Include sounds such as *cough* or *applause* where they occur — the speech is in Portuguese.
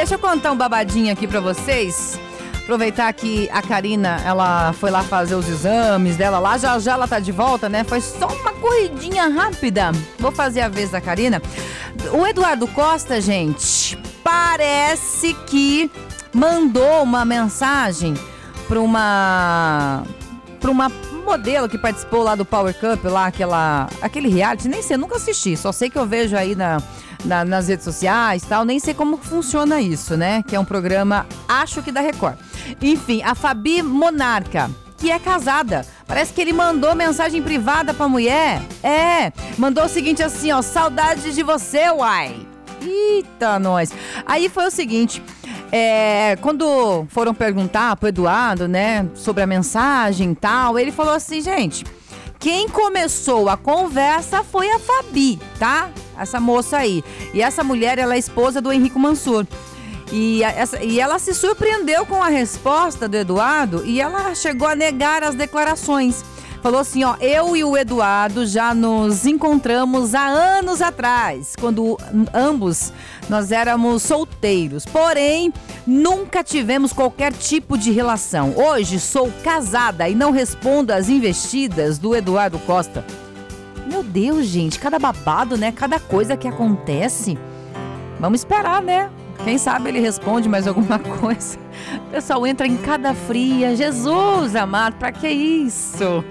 deixa eu contar um babadinho aqui pra vocês. Aproveitar que a Karina, ela foi lá fazer os exames dela lá, já já ela tá de volta, né? Foi só uma corridinha rápida. Vou fazer a vez da Karina. O Eduardo Costa, gente, parece que mandou uma mensagem para uma para uma modelo que participou lá do Power Cup, lá aquela aquele reality, nem sei, nunca assisti, só sei que eu vejo aí na, na, nas redes sociais, tal, nem sei como funciona isso, né? Que é um programa, acho que da Record. Enfim, a Fabi Monarca que é casada. Parece que ele mandou mensagem privada pra mulher. É, mandou o seguinte assim, ó, saudade de você, uai. Eita, nós. Aí foi o seguinte, é, quando foram perguntar pro Eduardo, né, sobre a mensagem e tal, ele falou assim, gente, quem começou a conversa foi a Fabi, tá? Essa moça aí. E essa mulher, ela é esposa do Henrico Mansur. E, essa, e ela se surpreendeu com a resposta do Eduardo e ela chegou a negar as declarações. Falou assim, ó, eu e o Eduardo já nos encontramos há anos atrás, quando ambos nós éramos solteiros. Porém, nunca tivemos qualquer tipo de relação. Hoje sou casada e não respondo às investidas do Eduardo Costa. Meu Deus, gente, cada babado, né? Cada coisa que acontece. Vamos esperar, né? Quem sabe ele responde mais alguma *laughs* coisa. O pessoal entra em cada fria. Jesus amado, pra que isso?